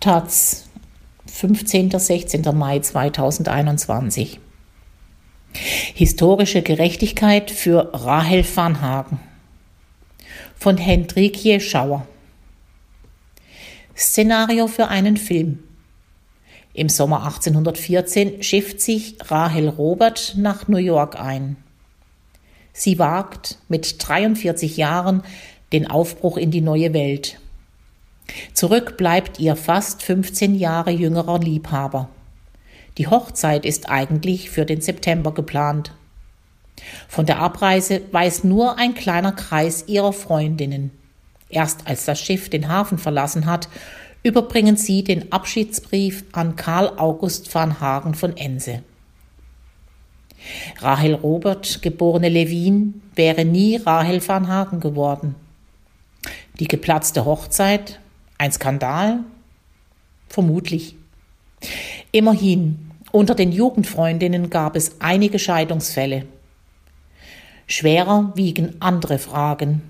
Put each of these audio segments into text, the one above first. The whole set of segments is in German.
Taz, 15. 16. Mai 2021. Historische Gerechtigkeit für Rahel van Hagen von Hendrikje Schauer. Szenario für einen Film. Im Sommer 1814 schifft sich Rahel Robert nach New York ein. Sie wagt mit 43 Jahren den Aufbruch in die neue Welt. Zurück bleibt ihr fast 15 Jahre jüngerer Liebhaber. Die Hochzeit ist eigentlich für den September geplant. Von der Abreise weiß nur ein kleiner Kreis ihrer Freundinnen. Erst als das Schiff den Hafen verlassen hat, überbringen sie den Abschiedsbrief an Karl August van Hagen von Ense. Rahel Robert, geborene Levin, wäre nie Rahel van Hagen geworden. Die geplatzte Hochzeit, ein Skandal? Vermutlich. Immerhin, unter den Jugendfreundinnen gab es einige Scheidungsfälle. Schwerer wiegen andere Fragen.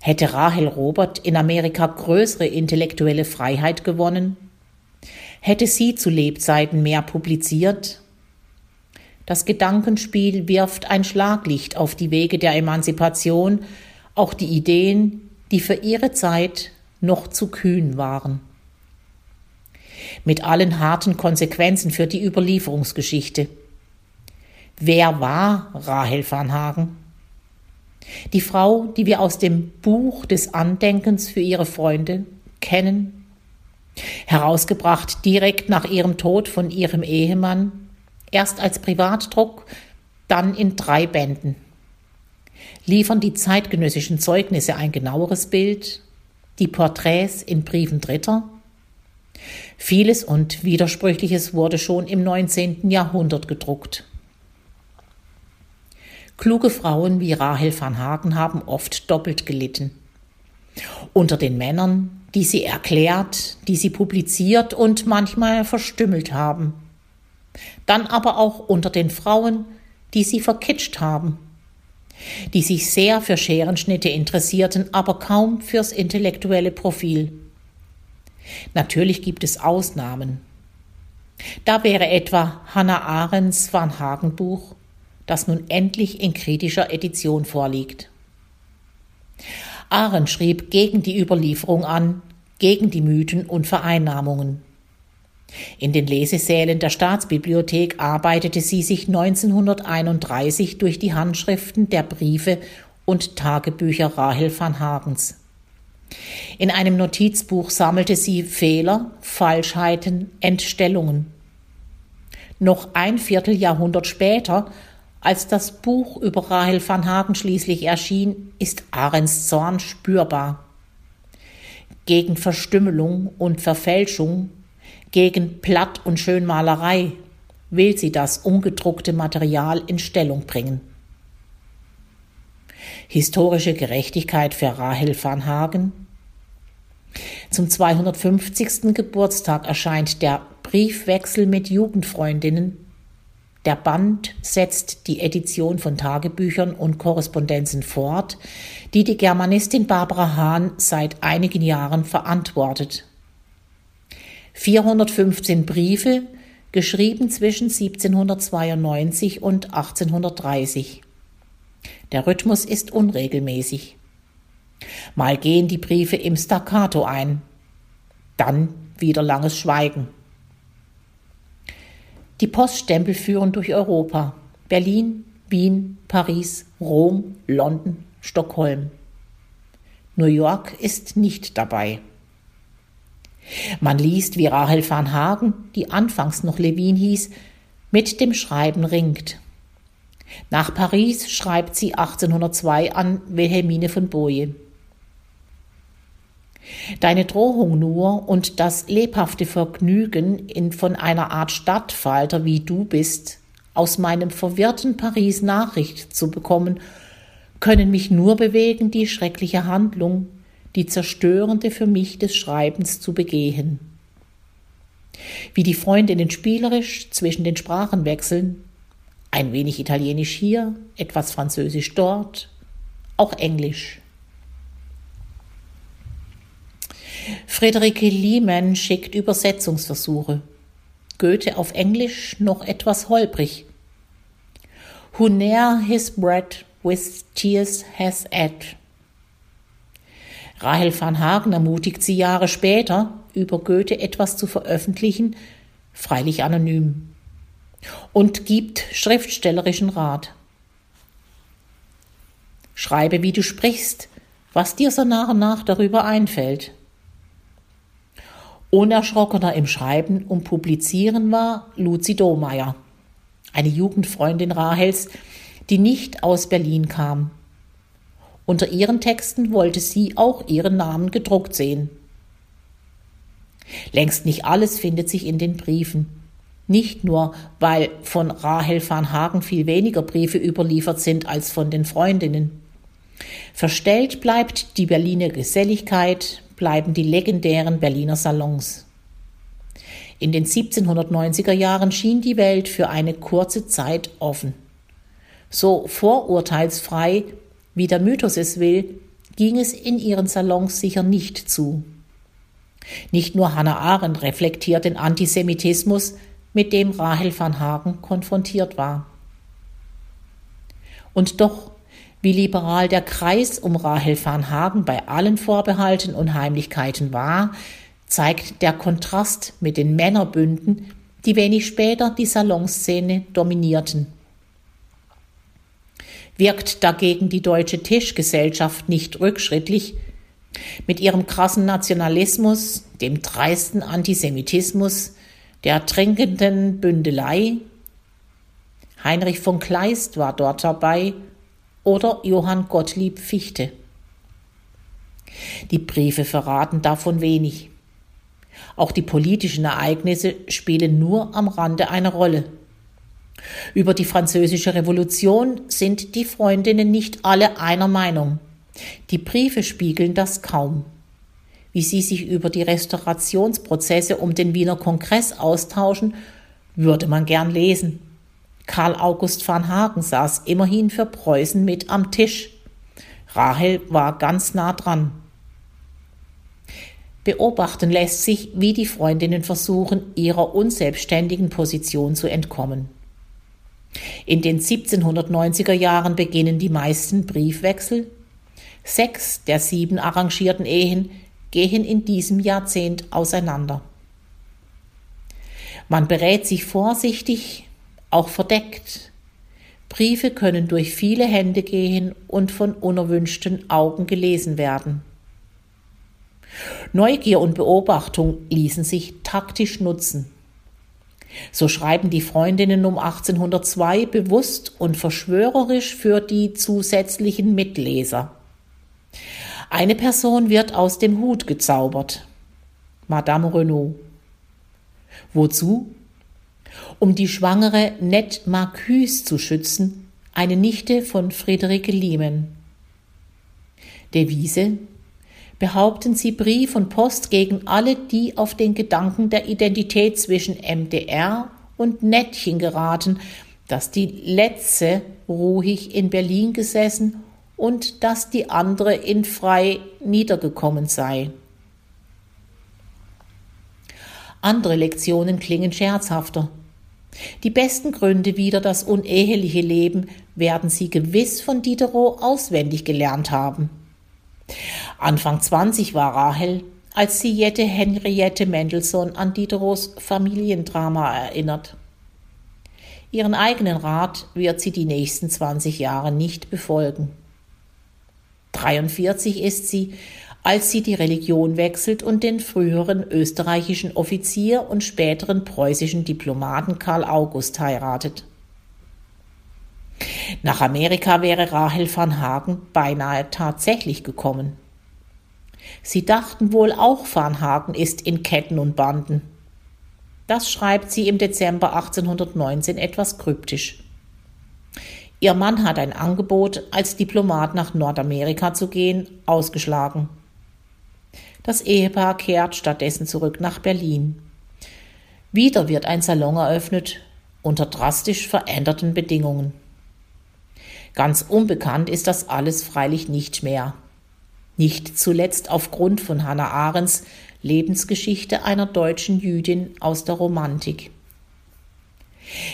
Hätte Rahel Robert in Amerika größere intellektuelle Freiheit gewonnen? Hätte sie zu Lebzeiten mehr publiziert? Das Gedankenspiel wirft ein Schlaglicht auf die Wege der Emanzipation, auch die Ideen, die für ihre Zeit noch zu kühn waren. Mit allen harten Konsequenzen für die Überlieferungsgeschichte. Wer war Rahel van? Die Frau, die wir aus dem Buch des Andenkens für ihre Freunde kennen, herausgebracht direkt nach ihrem Tod von ihrem Ehemann, erst als Privatdruck, dann in drei Bänden. Liefern die zeitgenössischen Zeugnisse ein genaueres Bild die Porträts in Briefen Dritter. Vieles und Widersprüchliches wurde schon im 19. Jahrhundert gedruckt. Kluge Frauen wie Rahel van Hagen haben oft doppelt gelitten. Unter den Männern, die sie erklärt, die sie publiziert und manchmal verstümmelt haben. Dann aber auch unter den Frauen, die sie verkitscht haben die sich sehr für Scherenschnitte interessierten, aber kaum fürs intellektuelle Profil. Natürlich gibt es Ausnahmen. Da wäre etwa Hannah Arendts Van Hagen Buch, das nun endlich in kritischer Edition vorliegt. Arendt schrieb gegen die Überlieferung an, gegen die Mythen und Vereinnahmungen. In den Lesesälen der Staatsbibliothek arbeitete sie sich 1931 durch die Handschriften der Briefe und Tagebücher Rahel van Hagens. In einem Notizbuch sammelte sie Fehler, Falschheiten, Entstellungen. Noch ein Vierteljahrhundert später, als das Buch über Rahel van Hagen schließlich erschien, ist Arends Zorn spürbar. Gegen Verstümmelung und Verfälschung gegen Platt- und Schönmalerei will sie das ungedruckte Material in Stellung bringen. Historische Gerechtigkeit für Rahel van Hagen. Zum 250. Geburtstag erscheint der Briefwechsel mit Jugendfreundinnen. Der Band setzt die Edition von Tagebüchern und Korrespondenzen fort, die die Germanistin Barbara Hahn seit einigen Jahren verantwortet. 415 Briefe, geschrieben zwischen 1792 und 1830. Der Rhythmus ist unregelmäßig. Mal gehen die Briefe im Staccato ein, dann wieder langes Schweigen. Die Poststempel führen durch Europa. Berlin, Wien, Paris, Rom, London, Stockholm. New York ist nicht dabei. Man liest, wie Rahel van Hagen, die anfangs noch Levin hieß, mit dem Schreiben ringt. Nach Paris schreibt sie 1802 an Wilhelmine von Boje. Deine Drohung nur und das lebhafte Vergnügen, in von einer Art Stadtfalter wie du bist, aus meinem verwirrten Paris Nachricht zu bekommen, können mich nur bewegen, die schreckliche Handlung, die zerstörende für mich des Schreibens zu begehen. Wie die Freundinnen spielerisch zwischen den Sprachen wechseln, ein wenig Italienisch hier, etwas Französisch dort, auch Englisch. Friederike Lehmann schickt Übersetzungsversuche. Goethe auf Englisch noch etwas holprig. Who ne'er his bread with tears has ate. Rahel van Hagen ermutigt sie Jahre später, über Goethe etwas zu veröffentlichen, freilich anonym, und gibt schriftstellerischen Rat. Schreibe, wie du sprichst, was dir so nach und nach darüber einfällt. Unerschrockener im Schreiben und Publizieren war Luzi Dohmeier, eine Jugendfreundin Rahels, die nicht aus Berlin kam. Unter ihren Texten wollte sie auch ihren Namen gedruckt sehen. Längst nicht alles findet sich in den Briefen. Nicht nur, weil von Rahel van Hagen viel weniger Briefe überliefert sind als von den Freundinnen. Verstellt bleibt die Berliner Geselligkeit, bleiben die legendären Berliner Salons. In den 1790er Jahren schien die Welt für eine kurze Zeit offen. So vorurteilsfrei, wie der Mythos es will, ging es in ihren Salons sicher nicht zu. Nicht nur Hannah Arendt reflektiert den Antisemitismus, mit dem Rahel van Hagen konfrontiert war. Und doch wie liberal der Kreis um Rahel van Hagen bei allen Vorbehalten und Heimlichkeiten war, zeigt der Kontrast mit den Männerbünden, die wenig später die Salonszene dominierten. Wirkt dagegen die deutsche Tischgesellschaft nicht rückschrittlich, mit ihrem krassen Nationalismus, dem dreisten Antisemitismus, der trinkenden Bündelei. Heinrich von Kleist war dort dabei oder Johann Gottlieb Fichte. Die Briefe verraten davon wenig. Auch die politischen Ereignisse spielen nur am Rande eine Rolle. Über die französische Revolution sind die Freundinnen nicht alle einer Meinung. Die Briefe spiegeln das kaum. Wie sie sich über die Restaurationsprozesse um den Wiener Kongress austauschen, würde man gern lesen. Karl August van Hagen saß immerhin für Preußen mit am Tisch. Rahel war ganz nah dran. Beobachten lässt sich, wie die Freundinnen versuchen, ihrer unselbstständigen Position zu entkommen. In den 1790er Jahren beginnen die meisten Briefwechsel. Sechs der sieben arrangierten Ehen gehen in diesem Jahrzehnt auseinander. Man berät sich vorsichtig, auch verdeckt. Briefe können durch viele Hände gehen und von unerwünschten Augen gelesen werden. Neugier und Beobachtung ließen sich taktisch nutzen. So schreiben die Freundinnen um 1802 bewusst und verschwörerisch für die zusätzlichen Mitleser. Eine Person wird aus dem Hut gezaubert. Madame Renaud. Wozu? um die schwangere Nette Marcuse zu schützen, eine Nichte von Friederike Liemen. Devise behaupten sie Brief und Post gegen alle, die auf den Gedanken der Identität zwischen MDR und Nettchen geraten, dass die letzte ruhig in Berlin gesessen und dass die andere in Frei niedergekommen sei. Andere Lektionen klingen scherzhafter. Die besten Gründe wider das uneheliche Leben werden Sie gewiss von Diderot auswendig gelernt haben. Anfang 20 war Rahel, als sie Jette Henriette Mendelssohn an Diderots Familiendrama erinnert. Ihren eigenen Rat wird sie die nächsten 20 Jahre nicht befolgen. 43 ist sie, als sie die Religion wechselt und den früheren österreichischen Offizier und späteren preußischen Diplomaten Karl August heiratet. Nach Amerika wäre Rahel van Hagen beinahe tatsächlich gekommen. Sie dachten wohl auch, van Hagen ist in Ketten und Banden. Das schreibt sie im Dezember 1819 etwas kryptisch. Ihr Mann hat ein Angebot, als Diplomat nach Nordamerika zu gehen, ausgeschlagen. Das Ehepaar kehrt stattdessen zurück nach Berlin. Wieder wird ein Salon eröffnet, unter drastisch veränderten Bedingungen. Ganz unbekannt ist das alles freilich nicht mehr. Nicht zuletzt aufgrund von Hannah Arendts Lebensgeschichte einer deutschen Jüdin aus der Romantik.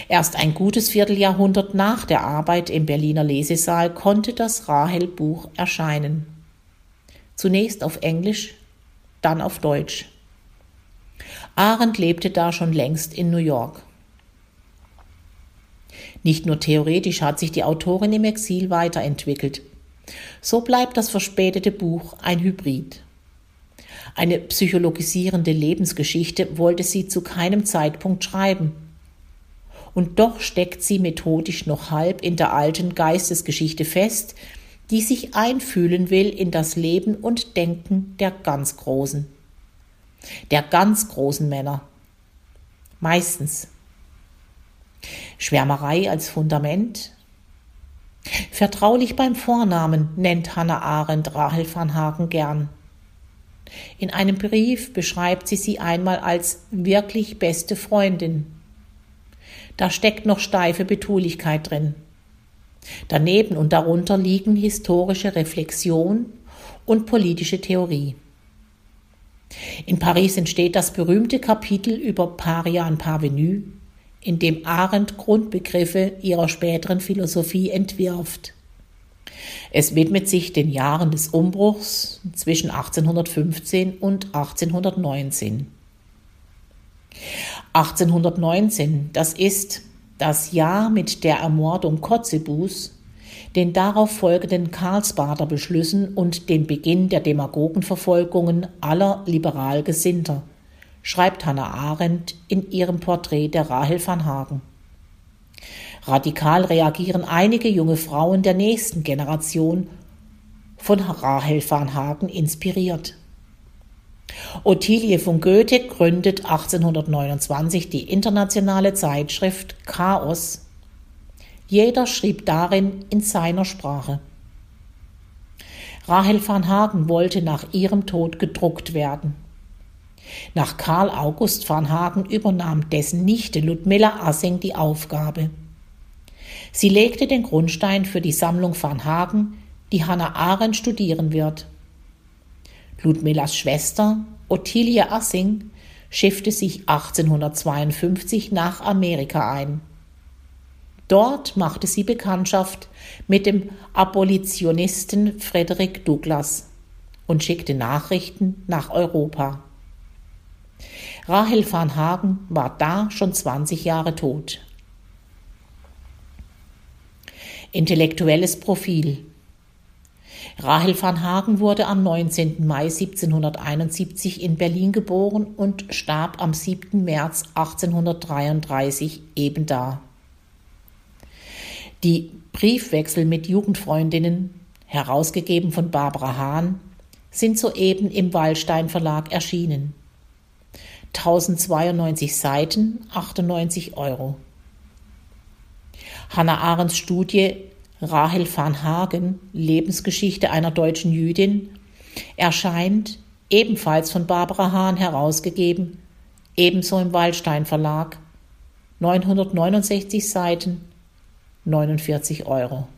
Erst ein gutes Vierteljahrhundert nach der Arbeit im Berliner Lesesaal konnte das Rahel-Buch erscheinen. Zunächst auf Englisch, dann auf Deutsch. Arendt lebte da schon längst in New York. Nicht nur theoretisch hat sich die Autorin im Exil weiterentwickelt. So bleibt das verspätete Buch ein Hybrid. Eine psychologisierende Lebensgeschichte wollte sie zu keinem Zeitpunkt schreiben. Und doch steckt sie methodisch noch halb in der alten Geistesgeschichte fest, die sich einfühlen will in das Leben und Denken der ganz Großen. Der ganz großen Männer. Meistens. Schwärmerei als Fundament. Vertraulich beim Vornamen nennt Hannah Arendt Rahel van Hagen gern. In einem Brief beschreibt sie sie einmal als wirklich beste Freundin. Da steckt noch steife Betulichkeit drin. Daneben und darunter liegen historische Reflexion und politische Theorie. In Paris entsteht das berühmte Kapitel über Parian Parvenu, in dem Arendt Grundbegriffe ihrer späteren Philosophie entwirft. Es widmet sich den Jahren des Umbruchs zwischen 1815 und 1819. 1819, das ist das Jahr mit der Ermordung Kotzebues, den darauf folgenden Karlsbader Beschlüssen und dem Beginn der Demagogenverfolgungen aller liberal Gesinnter, schreibt Hannah Arendt in ihrem Porträt der Rahel van Hagen. Radikal reagieren einige junge Frauen der nächsten Generation von Rahel van Hagen inspiriert. Ottilie von Goethe gründet 1829 die internationale Zeitschrift Chaos. Jeder schrieb darin in seiner Sprache. Rahel van Hagen wollte nach ihrem Tod gedruckt werden. Nach Karl August van Hagen übernahm dessen Nichte Ludmilla Assing die Aufgabe. Sie legte den Grundstein für die Sammlung Van Hagen, die Hannah Arendt studieren wird. Ludmillas Schwester, Ottilie Assing, schiffte sich 1852 nach Amerika ein. Dort machte sie Bekanntschaft mit dem Abolitionisten Frederick Douglass und schickte Nachrichten nach Europa. Rahel van Hagen war da schon 20 Jahre tot. Intellektuelles Profil Rahel van Hagen wurde am 19. Mai 1771 in Berlin geboren und starb am 7. März 1833 ebenda. Die Briefwechsel mit Jugendfreundinnen, herausgegeben von Barbara Hahn, sind soeben im Wallstein Verlag erschienen. 1092 Seiten, 98 Euro. Hannah Arendts Studie Rahel van Hagen, Lebensgeschichte einer deutschen Jüdin, erscheint ebenfalls von Barbara Hahn herausgegeben, ebenso im Waldstein Verlag, 969 Seiten, 49 Euro.